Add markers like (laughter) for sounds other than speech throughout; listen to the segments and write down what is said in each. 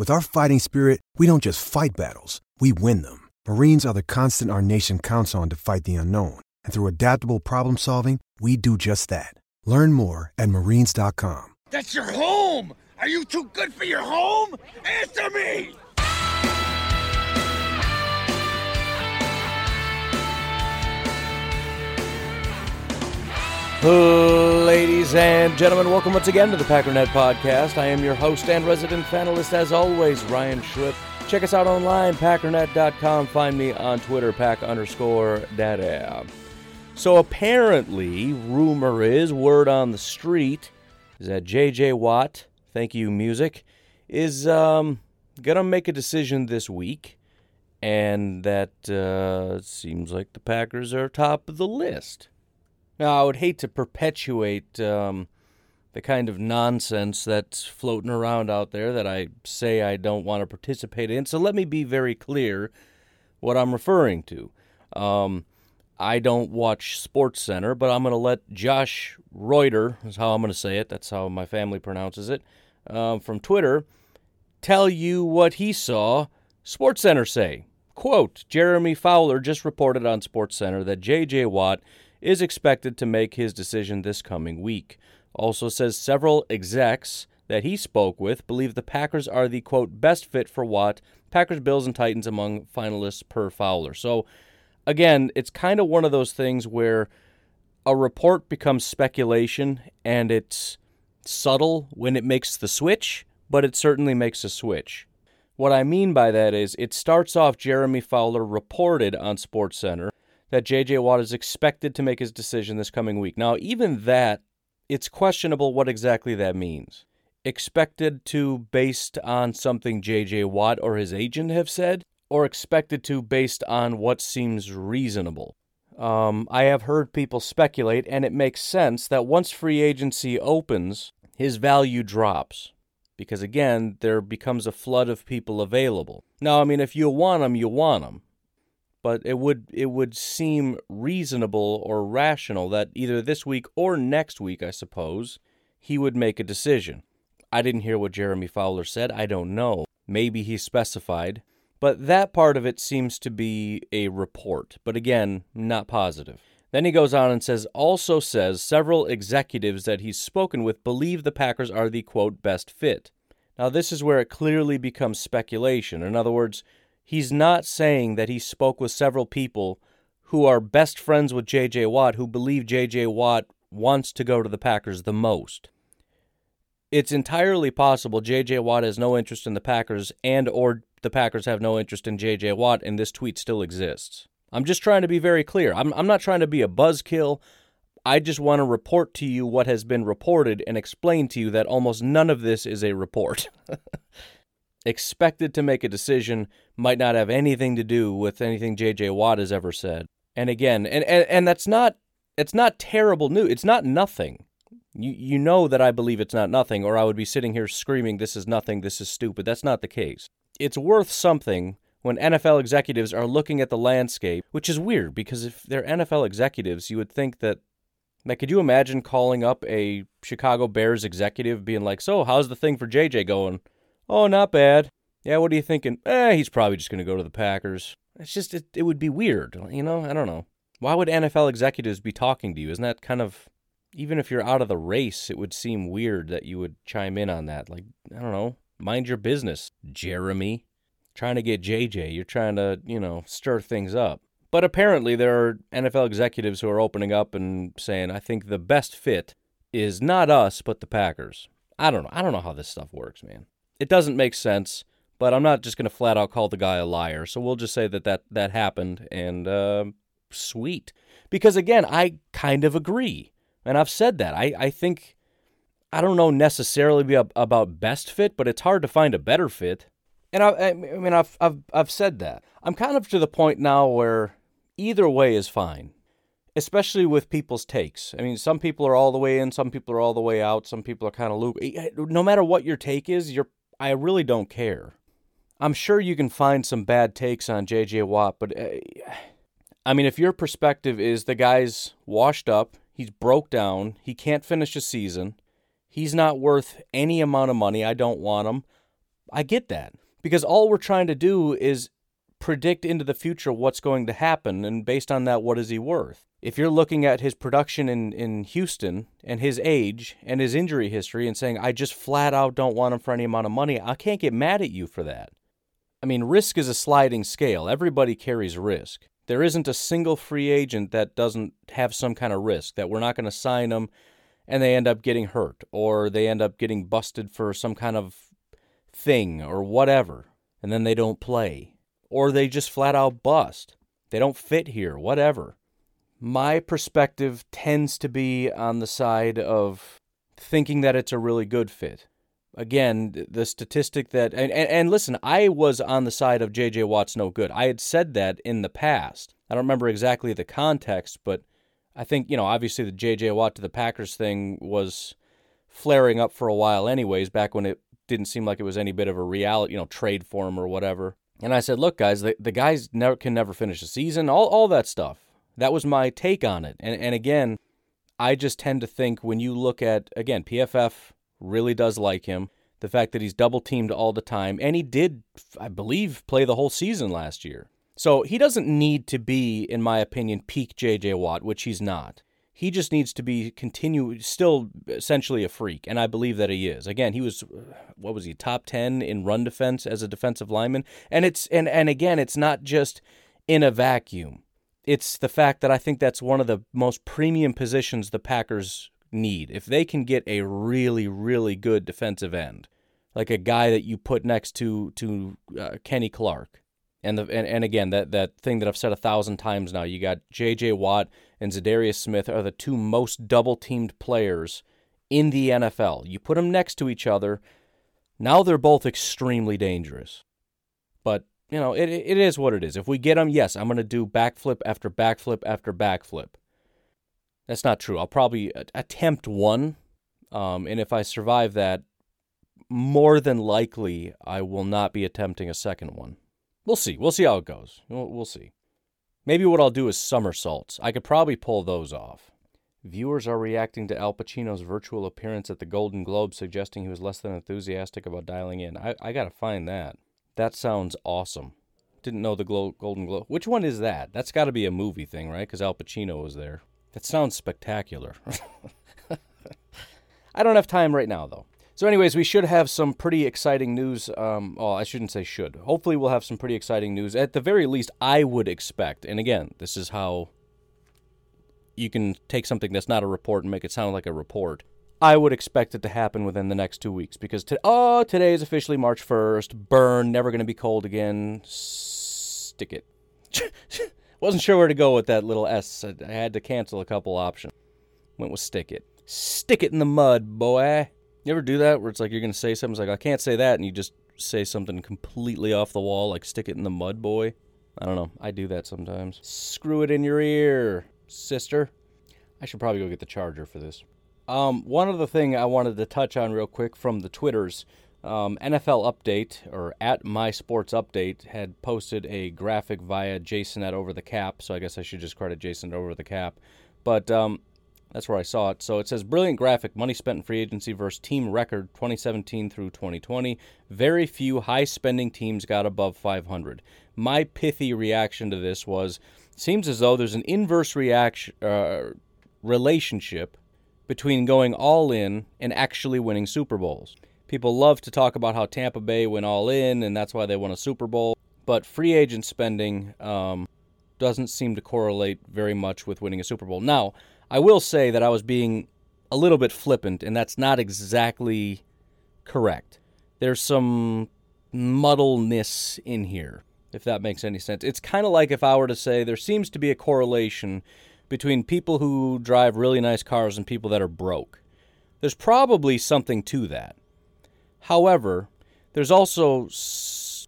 With our fighting spirit, we don't just fight battles, we win them. Marines are the constant our nation counts on to fight the unknown. And through adaptable problem solving, we do just that. Learn more at marines.com. That's your home! Are you too good for your home? Answer me! Ladies and gentlemen, welcome once again to the Packernet Podcast. I am your host and resident panelist, as always, Ryan Schlipp. Check us out online, packernet.com. Find me on Twitter, pack underscore daddy. So apparently, rumor is, word on the street, is that JJ Watt, thank you, music, is um, going to make a decision this week. And that uh, seems like the Packers are top of the list. Now, I would hate to perpetuate um, the kind of nonsense that's floating around out there that I say I don't want to participate in. So let me be very clear what I'm referring to. Um, I don't watch Sports Center, but I'm going to let Josh Reuter, is how I'm going to say it. That's how my family pronounces it, um, from Twitter, tell you what he saw Sports Center say. Quote Jeremy Fowler just reported on Sports Center that J.J. Watt is expected to make his decision this coming week. Also says several execs that he spoke with believe the Packers are the quote best fit for Watt. Packers, Bills, and Titans among finalists per Fowler. So again, it's kind of one of those things where a report becomes speculation and it's subtle when it makes the switch, but it certainly makes a switch. What I mean by that is it starts off Jeremy Fowler reported on SportsCenter that J.J. Watt is expected to make his decision this coming week. Now, even that, it's questionable what exactly that means. Expected to based on something J.J. Watt or his agent have said, or expected to based on what seems reasonable. Um, I have heard people speculate, and it makes sense that once free agency opens, his value drops. Because again, there becomes a flood of people available. Now, I mean, if you want them, you want them but it would it would seem reasonable or rational that either this week or next week, I suppose, he would make a decision. I didn't hear what Jeremy Fowler said. I don't know. Maybe he specified, but that part of it seems to be a report, but again, not positive. Then he goes on and says also says several executives that he's spoken with believe the Packers are the quote best fit. Now this is where it clearly becomes speculation. In other words, he's not saying that he spoke with several people who are best friends with J.J. Watt who believe J.J. Watt wants to go to the Packers the most. It's entirely possible J.J. Watt has no interest in the Packers and or the Packers have no interest in J.J. Watt and this tweet still exists. I'm just trying to be very clear. I'm, I'm not trying to be a buzzkill. I just want to report to you what has been reported and explain to you that almost none of this is a report. (laughs) expected to make a decision might not have anything to do with anything JJ Watt has ever said. And again, and, and, and that's not it's not terrible news. It's not nothing. You you know that I believe it's not nothing, or I would be sitting here screaming, This is nothing, this is stupid. That's not the case. It's worth something when NFL executives are looking at the landscape, which is weird because if they're NFL executives, you would think that like could you imagine calling up a Chicago Bears executive being like, So how's the thing for JJ going? Oh, not bad. Yeah, what are you thinking? Eh, he's probably just going to go to the Packers. It's just, it, it would be weird. You know, I don't know. Why would NFL executives be talking to you? Isn't that kind of, even if you're out of the race, it would seem weird that you would chime in on that. Like, I don't know, mind your business, Jeremy. Trying to get JJ, you're trying to, you know, stir things up. But apparently, there are NFL executives who are opening up and saying, I think the best fit is not us, but the Packers. I don't know. I don't know how this stuff works, man it doesn't make sense, but I'm not just going to flat out call the guy a liar. So we'll just say that that, that happened and uh, sweet. Because again, I kind of agree. And I've said that. I, I think, I don't know necessarily about best fit, but it's hard to find a better fit. And I, I mean, I've, I've, I've said that. I'm kind of to the point now where either way is fine, especially with people's takes. I mean, some people are all the way in, some people are all the way out, some people are kind of loop. No matter what your take is, you're, I really don't care. I'm sure you can find some bad takes on J.J. Watt, but uh, I mean, if your perspective is the guy's washed up, he's broke down, he can't finish a season, he's not worth any amount of money, I don't want him. I get that because all we're trying to do is predict into the future what's going to happen, and based on that, what is he worth? If you're looking at his production in, in Houston and his age and his injury history and saying, I just flat out don't want him for any amount of money, I can't get mad at you for that. I mean, risk is a sliding scale. Everybody carries risk. There isn't a single free agent that doesn't have some kind of risk, that we're not going to sign them and they end up getting hurt or they end up getting busted for some kind of thing or whatever, and then they don't play, or they just flat out bust. They don't fit here, whatever. My perspective tends to be on the side of thinking that it's a really good fit. Again, the statistic that, and, and, and listen, I was on the side of JJ Watt's no good. I had said that in the past. I don't remember exactly the context, but I think, you know, obviously the JJ Watt to the Packers thing was flaring up for a while, anyways, back when it didn't seem like it was any bit of a reality, you know, trade for him or whatever. And I said, look, guys, the, the guys never can never finish a season, all, all that stuff. That was my take on it. And, and again, I just tend to think when you look at, again, PFF really does like him. The fact that he's double teamed all the time, and he did, I believe, play the whole season last year. So he doesn't need to be, in my opinion, peak JJ Watt, which he's not. He just needs to be continue still essentially a freak, and I believe that he is. Again, he was what was he top ten in run defense as a defensive lineman, and it's and and again, it's not just in a vacuum. It's the fact that I think that's one of the most premium positions the Packers need. If they can get a really really good defensive end, like a guy that you put next to to uh, Kenny Clark, and the and, and again that that thing that I've said a thousand times now, you got J.J. Watt and Za'Darius Smith are the two most double teamed players in the NFL. You put them next to each other, now they're both extremely dangerous. But you know it it is what it is. If we get them, yes, I'm going to do backflip after backflip after backflip. That's not true. I'll probably attempt one, um, and if I survive that, more than likely I will not be attempting a second one. We'll see. We'll see how it goes. We'll, see. Maybe what I'll do is somersaults. I could probably pull those off. Viewers are reacting to Al Pacino's virtual appearance at the Golden Globe, suggesting he was less than enthusiastic about dialing in. I, I gotta find that. That sounds awesome. Didn't know the Glo- Golden Globe. Which one is that? That's got to be a movie thing, right? Because Al Pacino was there. That sounds spectacular. (laughs) I don't have time right now, though. So, anyways, we should have some pretty exciting news. Um, oh, I shouldn't say should. Hopefully, we'll have some pretty exciting news. At the very least, I would expect. And again, this is how you can take something that's not a report and make it sound like a report. I would expect it to happen within the next two weeks because to, oh, today is officially March 1st. Burn, never going to be cold again. Stick it. (laughs) Wasn't sure where to go with that little S. I had to cancel a couple options. Went with stick it. Stick it in the mud, boy. You ever do that where it's like you're going to say something, it's like, I can't say that, and you just say something completely off the wall, like stick it in the mud, boy? I don't know. I do that sometimes. Screw it in your ear, sister. I should probably go get the charger for this. Um, one other thing I wanted to touch on real quick from the Twitters. Um, NFL Update, or at My Sports Update, had posted a graphic via Jason at Over the Cap, so I guess I should just credit Jason at Over the Cap. But um, that's where I saw it. So it says brilliant graphic, money spent in free agency versus team record 2017 through 2020. Very few high spending teams got above 500. My pithy reaction to this was seems as though there's an inverse reaction uh, relationship between going all in and actually winning Super Bowls. People love to talk about how Tampa Bay went all in and that's why they won a Super Bowl, but free agent spending um, doesn't seem to correlate very much with winning a Super Bowl. Now, I will say that I was being a little bit flippant, and that's not exactly correct. There's some muddleness in here, if that makes any sense. It's kind of like if I were to say there seems to be a correlation between people who drive really nice cars and people that are broke. There's probably something to that. However, there's also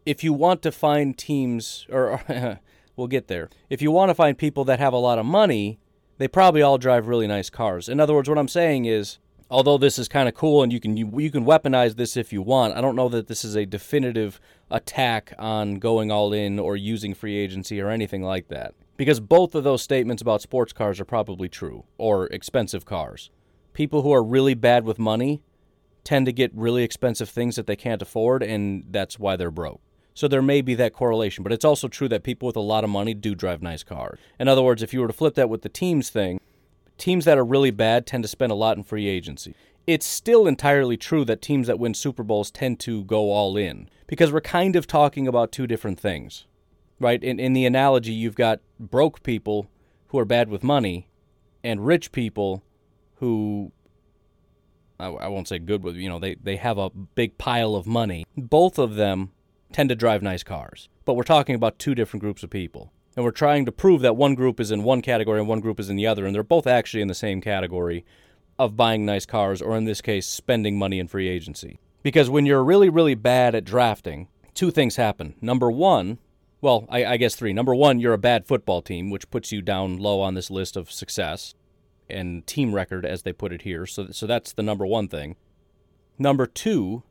if you want to find teams, or (laughs) we'll get there, if you want to find people that have a lot of money, they probably all drive really nice cars. In other words, what I'm saying is, although this is kind of cool and you can you, you can weaponize this if you want, I don't know that this is a definitive attack on going all in or using free agency or anything like that. Because both of those statements about sports cars are probably true or expensive cars. People who are really bad with money tend to get really expensive things that they can't afford and that's why they're broke. So there may be that correlation, but it's also true that people with a lot of money do drive nice cars. In other words, if you were to flip that with the teams thing, teams that are really bad tend to spend a lot in free agency. It's still entirely true that teams that win Super Bowls tend to go all in because we're kind of talking about two different things, right? In, in the analogy, you've got broke people who are bad with money and rich people who I, won't say good with, you know, they, they have a big pile of money. Both of them tend to drive nice cars. But we're talking about two different groups of people. And we're trying to prove that one group is in one category and one group is in the other. And they're both actually in the same category of buying nice cars, or in this case, spending money in free agency. Because when you're really, really bad at drafting, two things happen. Number one, well, I, I, guess three. Number one, you're a bad football team, which puts you down low on this list of success and team record, as they put it here. So, so that's the number one thing. Number two,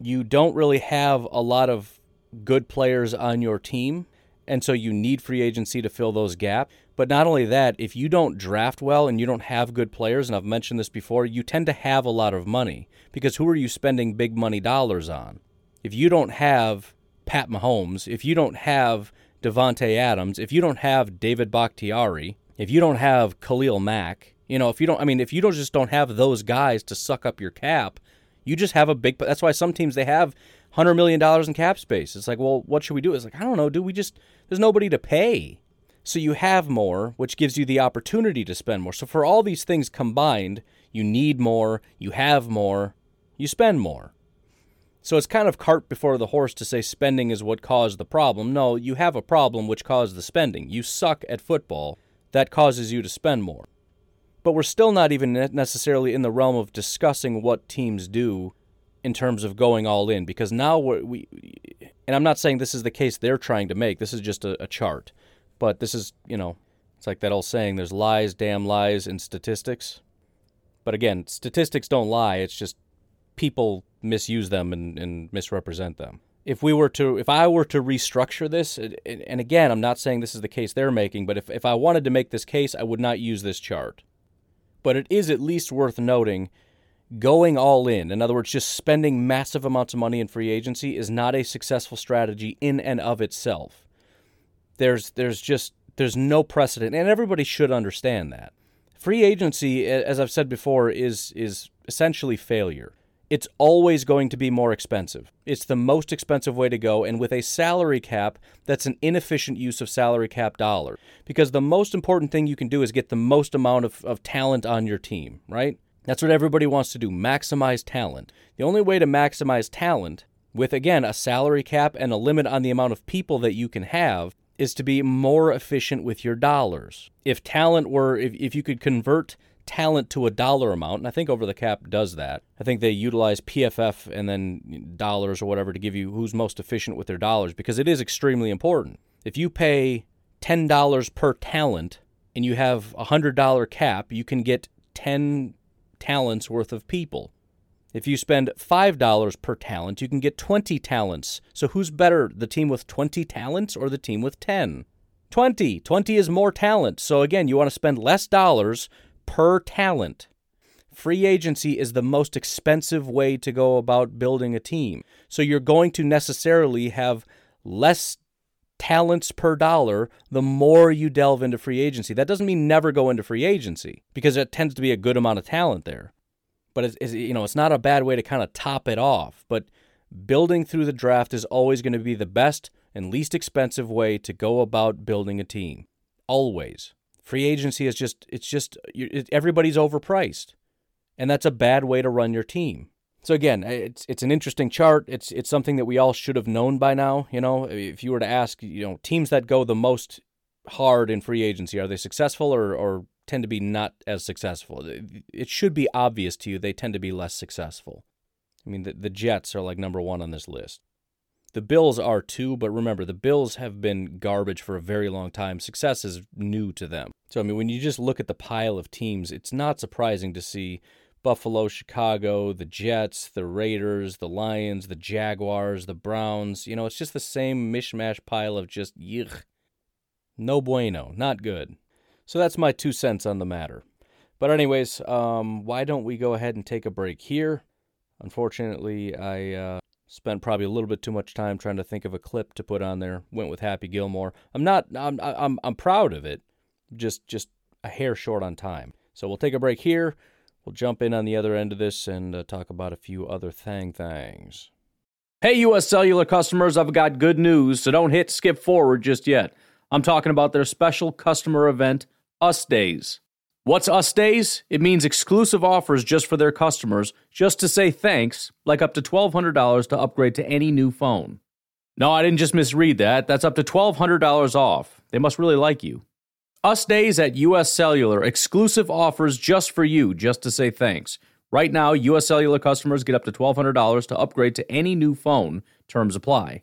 you don't really have a lot of good players on your team. And so you need free agency to fill those gaps. But not only that, if you don't draft well and you don't have good players, and I've mentioned this before, you tend to have a lot of money because who are you spending big money dollars on? If you don't have Pat Mahomes, if you don't have Davante Adams, if you don't have David Bakhtiari, if you don't have Khalil Mack, you know, if you don't, I mean, if you don't just don't have those guys to suck up your cap, you just have a big. That's why some teams they have hundred million dollars in cap space. It's like, well, what should we do? It's like I don't know. Do we just? There's nobody to pay, so you have more, which gives you the opportunity to spend more. So for all these things combined, you need more, you have more, you spend more. So it's kind of cart before the horse to say spending is what caused the problem. No, you have a problem which caused the spending. You suck at football. That causes you to spend more but we're still not even necessarily in the realm of discussing what teams do in terms of going all in because now we and I'm not saying this is the case they're trying to make. This is just a, a chart, but this is you know it's like that old saying: "There's lies, damn lies, and statistics." But again, statistics don't lie. It's just people misuse them and, and misrepresent them. If we were to, if I were to restructure this, and again, I'm not saying this is the case they're making, but if, if I wanted to make this case, I would not use this chart but it is at least worth noting going all in, in other words, just spending massive amounts of money in free agency, is not a successful strategy in and of itself. There's there's just there's no precedent, and everybody should understand that. Free agency, as I've said before, is is essentially failure it's always going to be more expensive. It's the most expensive way to go, and with a salary cap, that's an inefficient use of salary cap dollar. Because the most important thing you can do is get the most amount of, of talent on your team, right? That's what everybody wants to do maximize talent. The only way to maximize talent, with again a salary cap and a limit on the amount of people that you can have, is to be more efficient with your dollars. If talent were, if, if you could convert talent to a dollar amount, and I think Over the Cap does that. I think they utilize PFF and then dollars or whatever to give you who's most efficient with their dollars because it is extremely important. If you pay $10 per talent and you have a $100 cap, you can get 10 talents worth of people. If you spend $5 per talent, you can get 20 talents. So who's better, the team with 20 talents or the team with 10? 20. 20 is more talent. So again, you want to spend less dollars per talent. Free agency is the most expensive way to go about building a team. So you're going to necessarily have less talents per dollar the more you delve into free agency. That doesn't mean never go into free agency because it tends to be a good amount of talent there. But it's, it's you know, it's not a bad way to kind of top it off, but building through the draft is always going to be the best and least expensive way to go about building a team. Always. Free agency is just it's just it, everybody's overpriced, and that's a bad way to run your team. So again, it's it's an interesting chart. It's it's something that we all should have known by now. You know, if you were to ask, you know, teams that go the most hard in free agency are they successful or or tend to be not as successful? It should be obvious to you they tend to be less successful. I mean, the, the Jets are like number one on this list. The Bills are too, but remember, the Bills have been garbage for a very long time. Success is new to them. So, I mean, when you just look at the pile of teams, it's not surprising to see Buffalo, Chicago, the Jets, the Raiders, the Lions, the Jaguars, the Browns. You know, it's just the same mishmash pile of just yuck. No bueno, not good. So that's my two cents on the matter. But anyways, um, why don't we go ahead and take a break here? Unfortunately, I uh, spent probably a little bit too much time trying to think of a clip to put on there. Went with Happy Gilmore. I'm not. I'm. I'm. I'm proud of it. Just. Just a hair short on time. So we'll take a break here. We'll jump in on the other end of this and uh, talk about a few other thang things. Hey, U.S. Cellular customers, I've got good news, so don't hit skip forward just yet. I'm talking about their special customer event, Us Days. What's Us Days? It means exclusive offers just for their customers, just to say thanks, like up to $1,200 to upgrade to any new phone. No, I didn't just misread that. That's up to $1,200 off. They must really like you. Us Days at US Cellular, exclusive offers just for you, just to say thanks. Right now, US Cellular customers get up to $1,200 to upgrade to any new phone. Terms apply.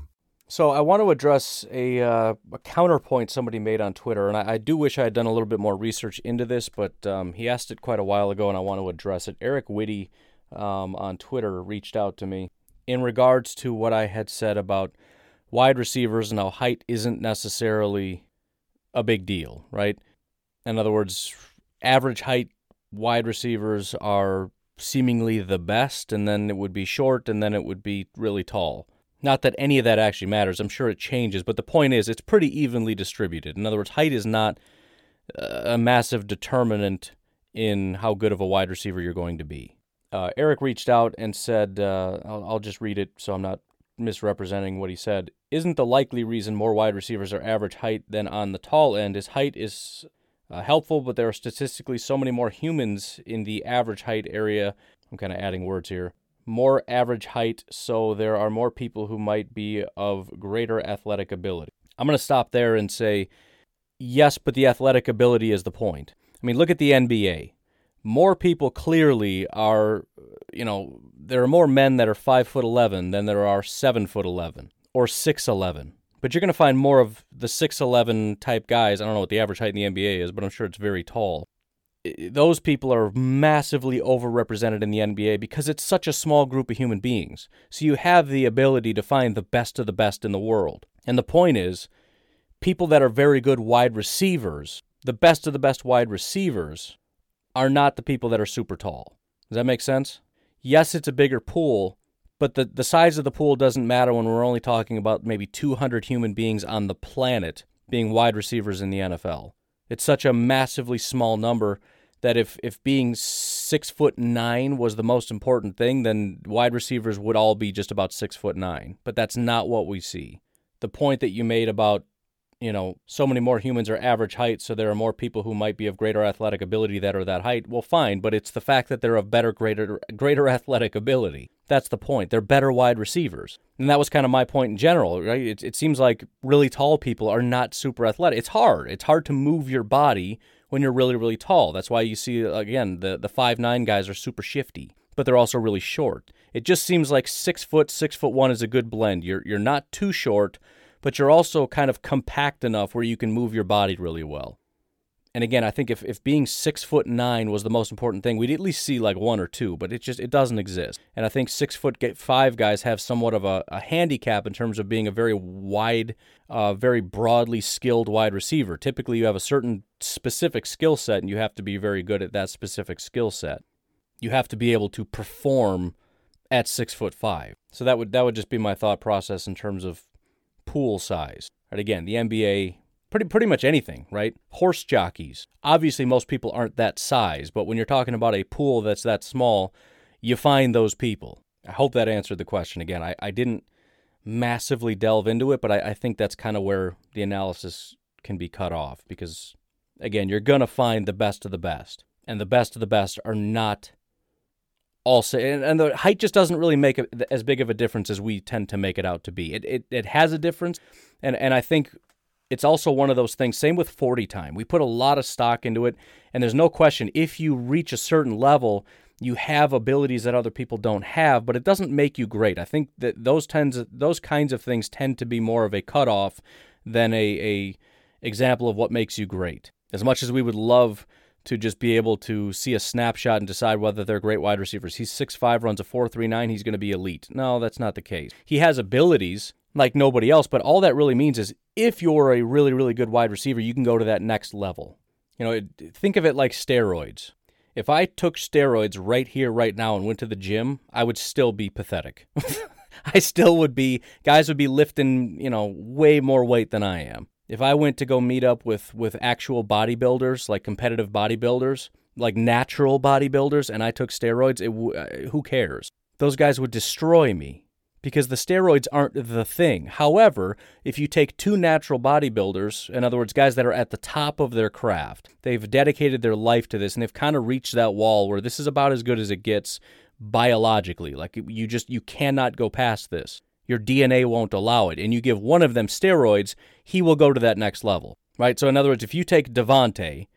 So I want to address a, uh, a counterpoint somebody made on Twitter, and I, I, do wish I had done a little bit more research into this, but um, he asked it quite a while ago, and I want to address it. Eric Whitty um, on Twitter reached out to me in regards to what I had said about wide receivers and how height isn't necessarily a big deal, right? In other words, average height wide receivers are seemingly the best, and then it would be short, and then it would be really tall. Not that any of that actually matters. I'm sure it changes, but the point is it's pretty evenly distributed. In other words, height is not a massive determinant in how good of a wide receiver you're going to be. Uh, Eric reached out and said, uh, I'll, I'll just read it so I'm not misrepresenting what he said. Isn't the likely reason more wide receivers are average height than on the tall end is height is uh, helpful, but there are statistically so many more humans in the average height area. I'm kind of adding words here more average height, so there are more people who might be of greater athletic ability. I'm going to stop there and say, yes, but the athletic ability is the point. I mean, look at the NBA. More people clearly are, you know, there are more men that are five foot eleven than there are seven foot eleven or six eleven. But you're going to find more of the six eleven type guys. I don't know what the average height in the NBA is, but I'm sure it's very tall those people are massively overrepresented in the NBA because it's such a small group of human beings. So you have the ability to find the best of the best in the world. And the point is, people that are very good wide receivers, the best of the best wide receivers, are not the people that are super tall. Does that make sense? Yes, it's a bigger pool, but the, the size of the pool doesn't matter when we're only talking about maybe 200 human beings on the planet being wide receivers in the NFL. It's such a massively small number that if if being six foot nine was the most important thing, then wide receivers would all be just about six foot nine. But that's not what we see. The point that you made about you know, so many more humans are average height, so there are more people who might be of greater athletic ability that are that height. Well, fine, but it's the fact that they're of better, greater, greater (laughs) athletic ability. That's the point. They're better wide receivers, and that was kind of my point in general. Right? It, it seems like really tall people are not super athletic. It's hard. It's hard to move your body when you're really, really tall. That's why you see again the the five nine guys are super shifty, but they're also really short. It just seems like six foot, six foot one is a good blend. You're you're not too short but you're also kind of compact enough where you can move your body really well. And again, I think if, if being six foot nine was the most important thing, we'd at least see like one or two, but it just it doesn't exist. And I think six foot five guys have somewhat of a, a handicap in terms of being a very wide, uh, very broadly skilled wide receiver. Typically, you have a certain specific skill set, and you have to be very good at that specific skill set. You have to be able to perform at six foot five. So that would that would just be my thought process in terms of pool size. Right? Again, the NBA pretty pretty much anything, right? Horse jockeys. Obviously, most people aren't that size, but when you're talking about a pool that's that small, you find those people. I hope that answered the question. Again, I, I didn't massively delve into it, but I, I think that's kind of where the analysis can be cut off because, again, you're going to find the best of the best. And the best of the best are not all say, and, and the height just doesn't really make a, as big of a difference as we tend to make it out to be. It, it, it has a difference, and, and I think it's also one of those things. Same with 40 time. We put a lot of stock into it, and there's no question if you reach a certain level, you have abilities that other people don't have, but it doesn't make you great. I think that those tends those kinds of things tend to be more of a cutoff than a, a example of what makes you great. As much as we would love to just be able to see a snapshot and decide whether they're great wide receivers. He's 6'5, runs a 4.39, he's going to be elite. No, that's not the case. He has abilities like nobody else. But all that really means is if you're a really, really good wide receiver, you can go to that next level. You know, think of it like steroids. If I took steroids right here, right now, and went to the gym, I would still be pathetic. (laughs) I still would be, guys would be lifting, you know, way more weight than I am. If I went to go meet up with, with actual bodybuilders, like competitive bodybuilders, like natural bodybuilders, and I took steroids, it, uh, who cares? Those guys would destroy me because the steroids aren't the thing. However, if you take two natural bodybuilders, in other words, guys that are at the top of their craft, they've dedicated their life to this and they've kind of reached that wall where this is about as good as it gets biologically. Like you just you cannot go past this. Your DNA won't allow it. And you give one of them steroids, he will go to that next level. Right? So in other words, if you take Davante,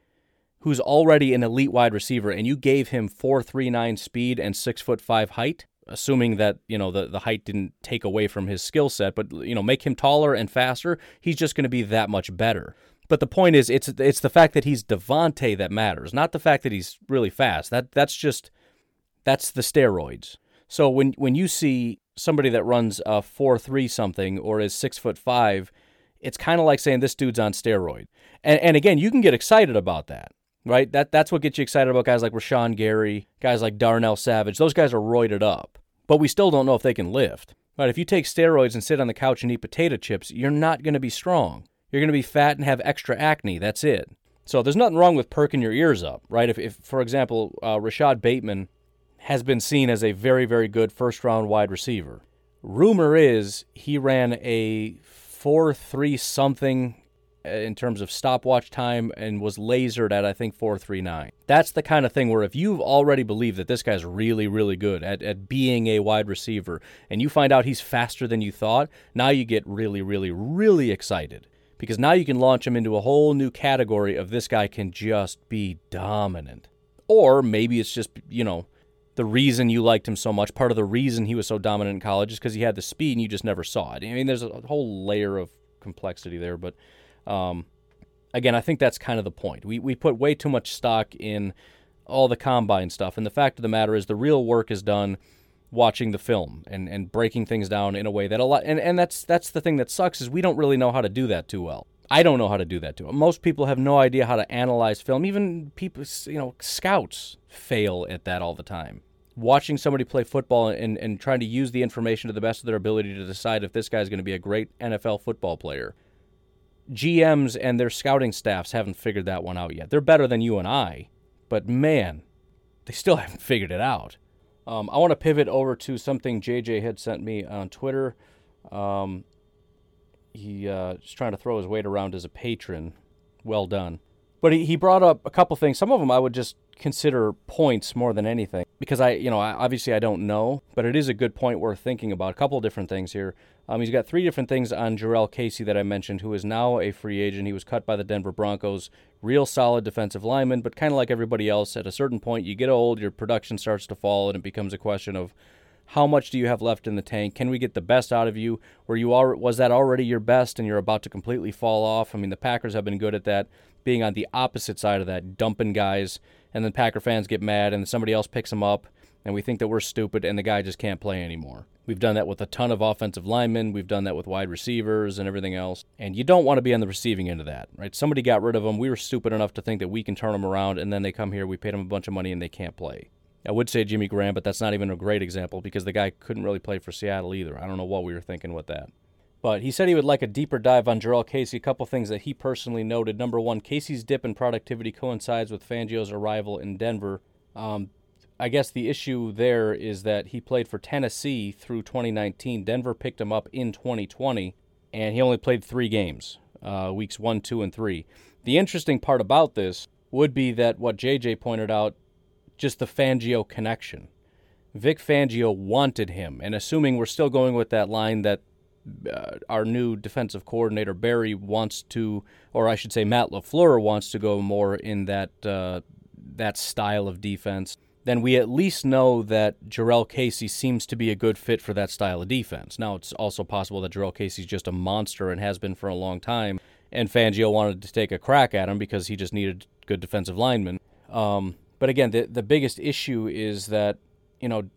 who's already an elite wide receiver, and you gave him 439 speed and six foot five height, assuming that you know the, the height didn't take away from his skill set but you know make him taller and faster he's just going to be that much better but the point is it's it's the fact that he's Davante that matters not the fact that he's really fast that that's just that's the steroids so when when you see somebody that runs a 4-3 something or is 6 foot 5 it's kind of like saying this dude's on steroid and and again you can get excited about that right? That that's what gets you excited about guys like Rashan Gary, guys like Darnell Savage. Those guys are roided up, but we still don't know if they can lift. Right? If you take steroids and sit on the couch and eat potato chips, you're not going to be strong. You're going to be fat and have extra acne. That's it. So there's nothing wrong with perking your ears up, right? If, if for example, uh, Rashod Bateman has been seen as a very, very good first round wide receiver. Rumor is he ran a 4 3 something uh, in terms of stopwatch time and was lasered at I think 439. That's the kind of thing where if you've already believed that this guy's really really good at at being a wide receiver and you find out he's faster than you thought, now you get really really really excited because now you can launch him into a whole new category of this guy can just be dominant. Or maybe it's just, you know, the reason you liked him so much, part of the reason he was so dominant in college is because he had the speed and you just never saw it. I mean, there's a whole layer of complexity there, but um, again, I think that's kind of the point. We, we put way too much stock in all the combine stuff. And the fact of the matter is, the real work is done watching the film and, and breaking things down in a way that a lot and, and that's that's the thing that sucks is we don't really know how to do that too well. I don't know how to do that too. Most people have no idea how to analyze film. Even people, you know, scouts fail at that all the time. Watching somebody play football and, and trying to use the information to the best of their ability to decide if this guy's going to be a great NFL football player GMs and their scouting staffs haven't figured that one out yet. They're better than you and I, but man, they still (laughs) haven't figured it out. Um, I want to pivot over to something JJ had sent me on Twitter. Um, he uh, is trying to throw his weight around as a patron. Well done. But he, he brought up a couple things. Some of them I would just consider points more than anything because I, you know, I, obviously I don't know, but it is a good point worth thinking about. A couple different things here. Um, he's got three different things on Jurrell Casey that I mentioned, who is now a free agent. He was cut by the Denver Broncos. Real solid defensive lineman, but kind of like everybody else, at a certain point, you get old, your production starts to fall, and it becomes a question of How much do you have left in the tank? Can we get the best out of you? Were you al- was that already your best and you're about to completely fall off? I mean, the Packers have been good at that, being on the opposite side of that, dumping guys, and then Packer fans get mad and somebody else picks them up, and we think that we're stupid and the guy just can't play anymore. We've done that with a ton of offensive linemen. We've done that with wide receivers and everything else. And you don't want to be on the receiving end of that, right? Somebody got rid of them. We were stupid enough to think that we can turn them around, and then they come here, we paid them a bunch of money, and they can't play. I would say Jimmy Graham, but that's not even a great example because the guy couldn't really play for Seattle either. I don't know what we were thinking with that. But he said he would like a deeper dive on Jurrell Casey. A couple things that he personally noted. Number one, Casey's dip in productivity coincides with Fangio's arrival in Denver. Um, I guess the issue there is that he played for Tennessee through 2019. Denver picked him up in 2020, and he only played three games, uh, weeks one, two, and three. The interesting part about this would be that what JJ pointed out just the Fangio connection. Vic Fangio wanted him, and assuming we're still going with that line that uh, our new defensive coordinator Barry wants to, or I should say Matt LaFleur wants to go more in that uh, that style of defense, then we at least know that Jurrell Casey seems to be a good fit for that style of defense. Now it's also possible that Jurrell Casey's just a monster and has been for a long time, and Fangio wanted to take a crack at him because he just needed good defensive linemen. Um, but again, the the biggest issue is that you know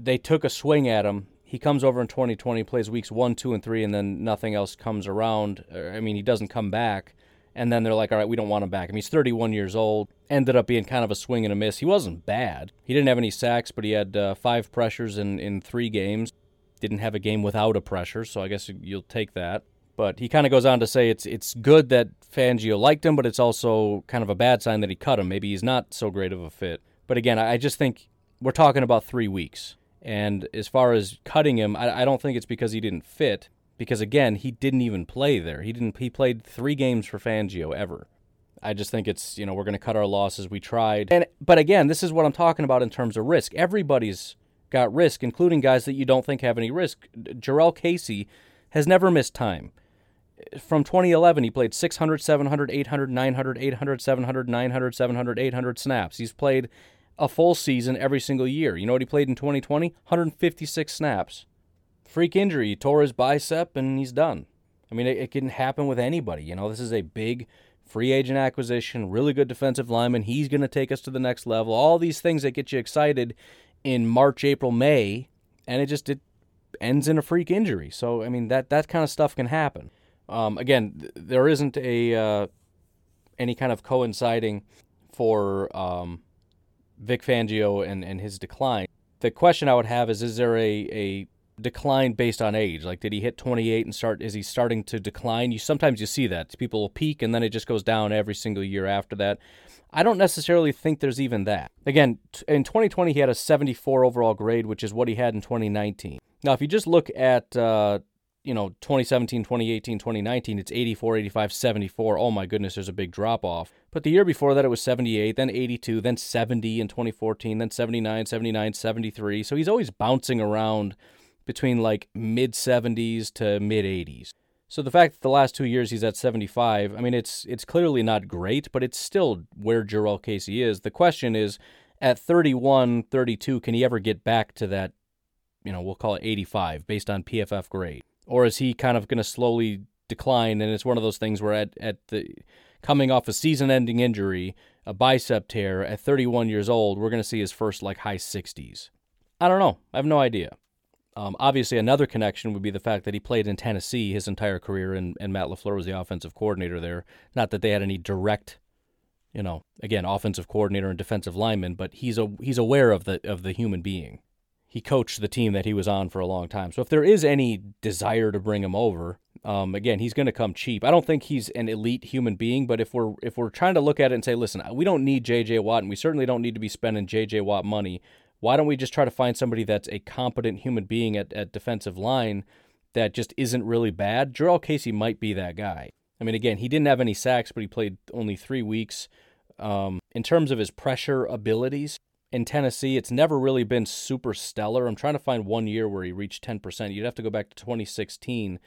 they took a swing at him. He comes over in 2020, plays weeks one, two, and three, and then nothing else comes around. I mean, he doesn't come back, and then they're like, "All right, we don't want him back." I mean, he's 31 years old. Ended up being kind of a swing and a miss. He wasn't bad. He didn't have any sacks, but he had uh, five pressures in in three games. Didn't have a game without a pressure, so I guess you'll take that. But he kind of goes on to say it's it's good that Fangio liked him, but it's also kind of a bad sign that he cut him. Maybe he's not so great of a fit. But again, I just think we're talking about three weeks. And as far as cutting him, I, I don't think it's because he didn't fit. Because again, he didn't even play there. He didn't. He played three games for Fangio ever. I just think it's you know we're going to cut our losses. We tried, and but again, this is what I'm talking about in terms of risk. Everybody's got risk, including guys that you don't think have any risk. Jurrell Casey has never missed time from 2011, he played 600, 700, 800, 900, 800, 700, 900, 700, 800 snaps. He's played a full season every single year. You know what he played in 2020? 156 snaps. Freak injury. He tore his bicep and he's done. I mean, it, it can happen with anybody. You know, this is a big free agent acquisition, really good defensive lineman. He's going to take us to the next level. All these things that get you excited in March, April, May, and it just it ends in a freak injury. So, I mean, that, that kind of stuff can happen. Um, again, th- there isn't a uh, any kind of coinciding for um, Vic Fangio and, and his decline. The question I would have is: Is there a, a decline based on age? Like, did he hit 28 and start? Is he starting to decline? You sometimes you see that people will peak and then it just goes down every single year after that. I don't necessarily think there's even that. Again, in 2020 he had a 74 overall grade, which is what he had in 2019. Now, if you just look at uh, you know 2017 2018 2019 it's 84 85 74 oh my goodness there's a big drop off. But the year before that it was 78 then 82 then 70 in 2014 then 79 79 73 so he's always bouncing around between like mid 70s to mid 80s so the fact that the last two years he's at 75 i mean it's it's clearly not great but it's still where Jurrell Casey is. The question is at 31 32 can he ever get back to that you know we'll call it 85 based on PFF grade or is he kind of going to slowly decline? And it's one of those things where at, at the coming off a season-ending injury, a bicep tear at 31 years old, we're going to see his first like high 60s. I don't know. I have no idea. Um, obviously, another connection would be the fact that he played in Tennessee his entire career, and, and Matt LaFleur was the offensive coordinator there. Not that they had any direct, you know, again, offensive coordinator and defensive lineman, but he's a he's aware of the of the human being he coached the team that he was on for a long time. So if there is any desire to bring him over, um, again, he's going to come cheap. I don't think he's an elite human being, but if we're if we're trying to look at it and say, listen, we don't need J.J. Watt, and we certainly don't need to be spending J.J. Watt money. Why don't we just try to find somebody that's a competent human being at, at defensive line that just isn't really bad? Jurrell Casey might be that guy. I mean, again, he didn't have any sacks, but he played only three weeks. Um, in terms of his pressure abilities, in Tennessee, it's never really been super stellar. I'm trying to find one year where he reached 10%. You'd have to go back to 2016.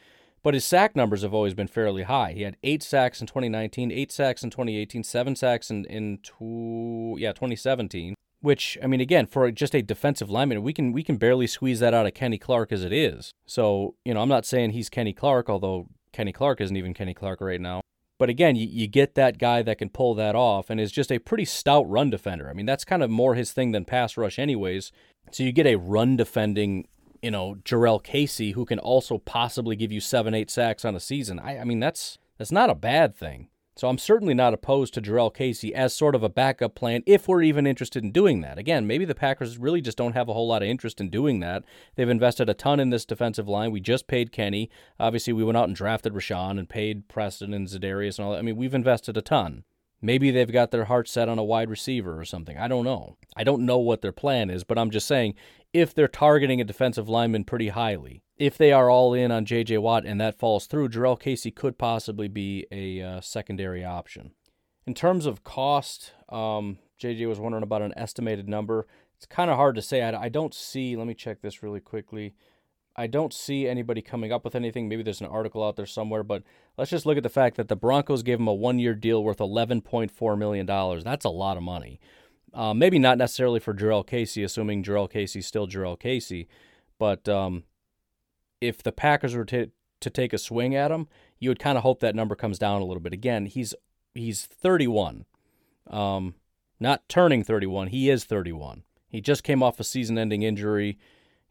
But his sack numbers have always been fairly high. He had eight sacks in 2019, eight sacks in 2018, seven sacks in, in two, yeah, 2017. Which I mean, again, for just a defensive lineman, we can we can barely squeeze that out of Kenny Clark as it is. So you know, I'm not saying he's Kenny Clark, although Kenny Clark isn't even Kenny Clark right now. But again, you, you get that guy that can pull that off and is just a pretty stout run defender. I mean, that's kind of more his thing than pass rush, anyways. So you get a run defending, you know, Jurrell Casey who can also possibly give you seven, eight sacks on a season. I, I mean, that's that's not a bad thing. So I'm certainly not opposed to Jurrell Casey as sort of a backup plan if we're even interested in doing that. Again, maybe the Packers really just don't have a whole lot of interest in doing that. They've invested a ton in this defensive line. We just paid Kenny. Obviously, we went out and drafted Rashan and paid Preston and Za'Darius and all that. I mean, we've invested a ton. Maybe they've got their heart set on a wide receiver or something. I don't know. I don't know what their plan is, but I'm just saying if they're targeting a defensive lineman pretty highly, if they are all in on J.J. Watt and that falls through, Jurrell Casey could possibly be a uh, secondary option. In terms of cost, um, JJ was wondering about an estimated number. It's kind of hard to say. I, I don't see, let me check this really quickly. I don't see anybody coming up with anything. Maybe there's an article out there somewhere, but let's just look at the fact that the Broncos gave him a one year deal worth $11.4 million. That's a lot of money. Uh, maybe not necessarily for Jurrell Casey, assuming Jurrell Casey's still Jurrell Casey, but um, if the Packers were to to take a swing at him, you would kind of hope that number comes down a little bit. Again, he's he's 31, um, not turning 31. He is 31. He just came off a season-ending injury.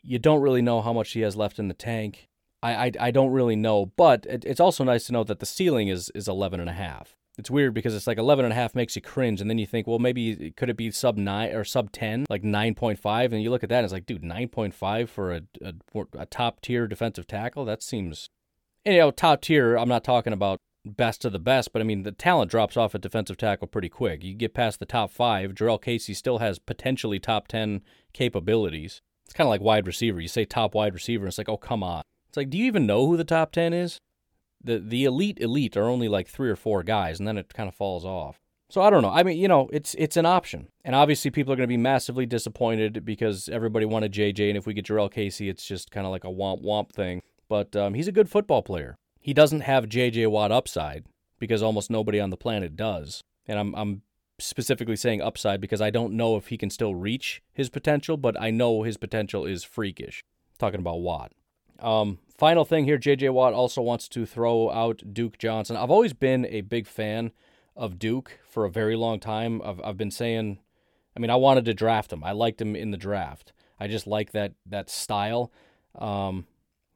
You don't really know how much he has left in the tank. I I, I don't really know, but it, it's also nice to know that the ceiling is is 11 and a half. It's weird because it's like 11 and a half makes you cringe, and then you think, well, maybe could it be sub nine or sub 10, like 9.5? And you look at that, and it's like, dude, 9.5 for a, a, a top tier defensive tackle? That seems, you know, top tier. I'm not talking about best of the best, but I mean, the talent drops off at defensive tackle pretty quick. You get past the top five, Jurrell Casey still has potentially top 10 capabilities. It's kind of like wide receiver. You say top wide receiver, and it's like, oh, come on. It's like, do you even know who the top 10 is? The the elite elite are only like three or four guys, and then it kind of falls off. So I don't know. I mean, you know, it's it's an option, and obviously people are going to be massively disappointed because everybody wanted JJ, and if we get Jurrell Casey, it's just kind of like a womp womp thing. But um, he's a good football player. He doesn't have JJ Watt upside because almost nobody on the planet does, and I'm I'm specifically saying upside because I don't know if he can still reach his potential, but I know his potential is freakish. Talking about Watt. Um, final thing here JJ Watt also wants to throw out Duke Johnson. I've always been a big fan of Duke for a very long time. I've, I've been saying, I mean, I wanted to draft him. I liked him in the draft. I just like that that style. Um,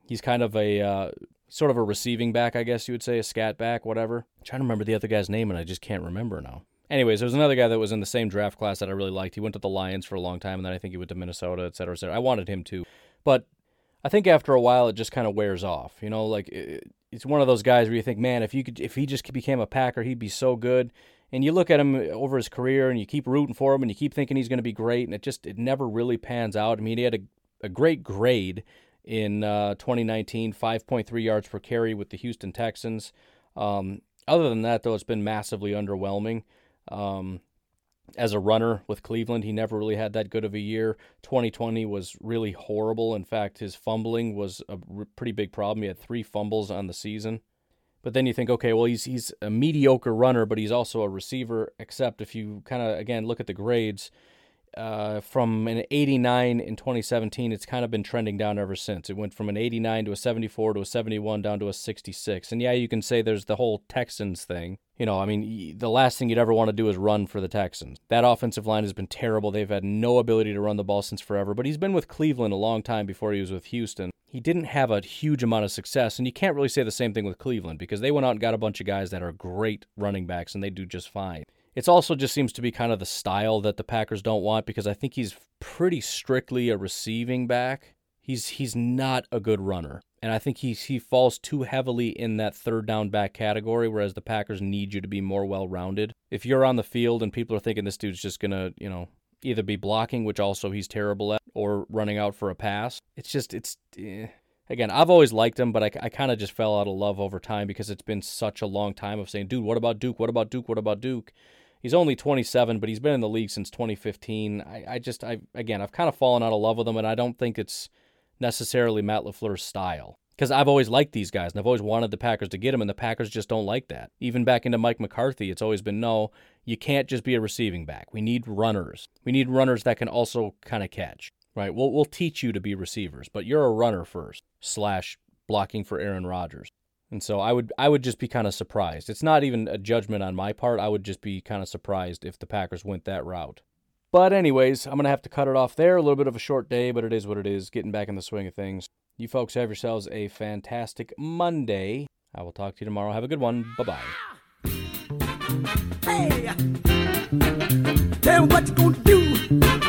he's kind of a uh, sort of a receiving back, I guess you would say, a scat back, whatever. I'm trying to remember the other guy's name, and I just can't remember now. Anyways, there was another guy that was in the same draft class that I really liked. He went to the Lions for a long time, and then I think he went to Minnesota, et cetera, et cetera. I wanted him too. But I think after a while it just kind of wears off. You know, like it, it's one of those guys where you think, man, if you could, if he just became a Packer, he'd be so good. And you look at him over his career, and you keep rooting for him, and you keep thinking he's going to be great, and it just it never really pans out. I mean, he had a, a great grade in uh, 2019, 5.3 yards per carry with the Houston Texans. Um, other than that, though, it's been massively underwhelming. Um, as a runner with Cleveland. He never really had that good of a year. 2020 was really horrible. In fact, his fumbling was a pretty big problem. He had three fumbles on the season. But then you think, okay, well, he's he's a mediocre runner, but he's also a receiver. Except if you kind of again look at the grades, uh, from an 89 in 2017, it's kind of been trending down ever since. It went from an 89 to a 74 to a 71 down to a 66. And yeah, you can say there's the whole Texans thing. You know, I mean, the last thing you'd ever want to do is run for the Texans. That offensive line has been terrible. They've had no ability to run the ball since forever. But he's been with Cleveland a long time before he was with Houston. He didn't have a huge amount of success, and you can't really say the same thing with Cleveland because they went out and got a bunch of guys that are great running backs and they do just fine. It's also just seems to be kind of the style that the Packers don't want because I think he's pretty strictly a receiving back. He's he's not a good runner. And I think he he falls too heavily in that third down back category, whereas the Packers need you to be more well rounded. If you're on the field and people are thinking this dude's just gonna, you know, either be blocking, which also he's terrible at, or running out for a pass, it's just it's eh. again, I've always liked him, but I, I kind of just fell out of love over time because it's been such a long time of saying, dude, what about Duke? What about Duke? What about Duke? He's only 27, but he's been in the league since 2015. I, I just, I again, I've kind of fallen out of love with him, and I don't think it's necessarily Matt LaFleur's style. because I've always liked these guys and I've always wanted the Packers to get them, and the Packers just don't like that. Even back into Mike McCarthy, it's always been no, you can't just be a receiving back. We need runners. We need runners that can also kind of catch, right? We'll, we'll teach you to be receivers, but you're a runner first, slash blocking for Aaron Rodgers. And so I would I would just be kind of surprised. It's not even a judgment on my part. I would just be kind of surprised if the Packers went that route. But anyways, I'm going to have to cut it off there. A little bit of a short day, but it is what it is. Getting back in the swing of things. You folks have yourselves a fantastic Monday. I will talk to you tomorrow. Have a good one. Bye bye. Hey, tell me what you gonna do about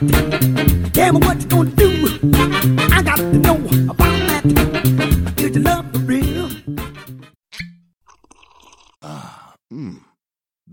that. Tell me what you gonna do.